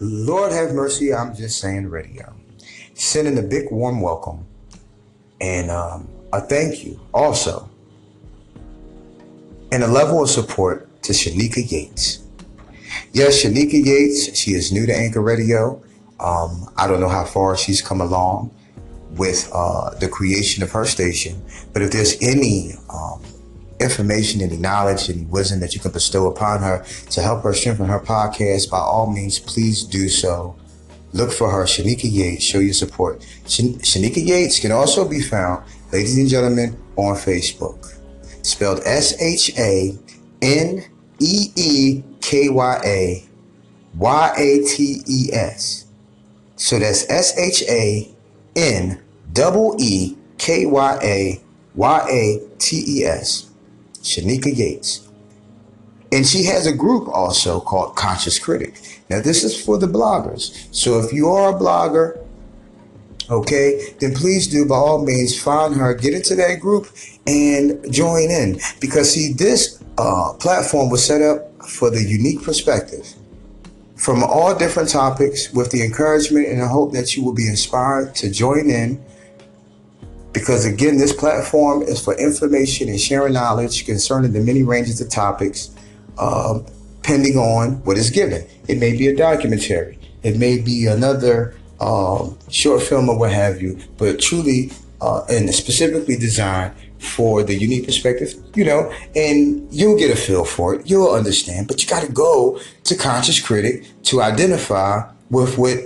Lord have mercy, I'm just saying radio. Sending a big warm welcome and um, a thank you also and a level of support to Shaneekya Yates. Yes, Shaneekya Yates, she is new to Anchor Radio. Um, I don't know how far she's come along with uh, the creation of her station, but if there's any um, information, any knowledge, any wisdom that you can bestow upon her to help her strengthen her podcast, by all means, please do so. Look for her, Shaneekya Yates. Show your support. Shaneekya Yates can also be found, ladies and gentlemen, on Facebook. Spelled S H A N E E K Y A Y A T E S. So that's S H A N double E K Y A Y A T E S. Shaneekya Yates. And she has a group also called Conscious Critic. Now, this is for the bloggers. So if you are a blogger, okay, then please do by all means find her, get into that group, and join in. Because, see, this uh, platform was set up for the unique perspective from all different topics with the encouragement and the hope that you will be inspired to join in. Because again, this platform is for information and sharing knowledge concerning the many ranges of topics, uh, pending on what is given. It may be a documentary, it may be another um, short film or what have you, but truly uh, and specifically designed for the unique perspective, you know, and you'll get a feel for it. You'll understand, but you got to go to Conscious Critic to identify with what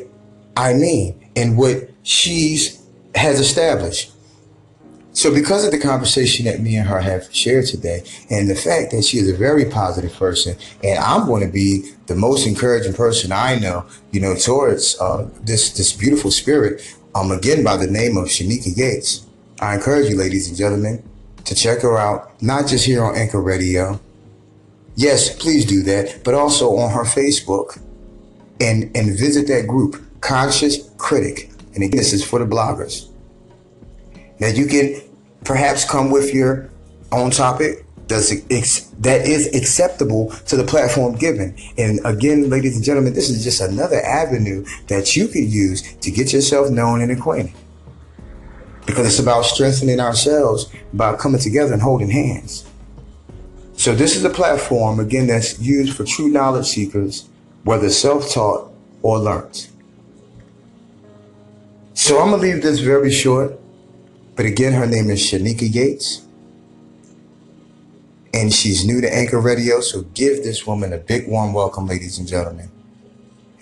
I mean and what she's has established. So, because of the conversation that me and her have shared today, and the fact that she is a very positive person, and I'm going to be the most encouraging person I know, you know, towards uh, this this beautiful spirit. Um, again by the name of Shaneekya Yates. I encourage you, ladies and gentlemen, to check her out, not just here on Anchor Radio. Yes, please do that, but also on her Facebook, and and visit that group, Conscious Critic. And again, this is for the bloggers. Now you can perhaps come with your own topic that's that is acceptable to the platform given. And again, ladies and gentlemen, this is just another avenue that you could use to get yourself known and acquainted. Because it's about strengthening ourselves by coming together and holding hands. So this is a platform again that's used for true knowledge seekers, whether self-taught or learned. So I'm gonna leave this very short. But again, her name is Shaneekya Yates. And she's new to Anchor Radio, so give this woman a big warm welcome, ladies and gentlemen.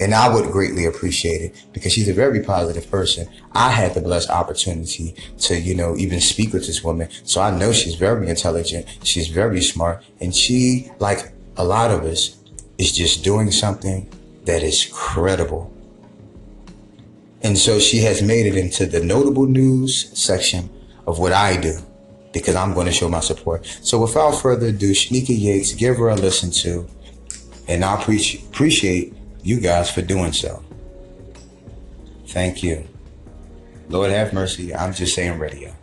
And I would greatly appreciate it because she's a very positive person. I had the blessed opportunity to, you know, even speak with this woman. So I know she's very intelligent. She's very smart. And she, like a lot of us, is just doing something that is credible. And so she has made it into the notable news section of what I do because I'm going to show my support. So without further ado, Shaneekya Yates, give her a listen to, and I appreciate appreciate you guys for doing so. Thank you. Lord have mercy. I'm just saying radio.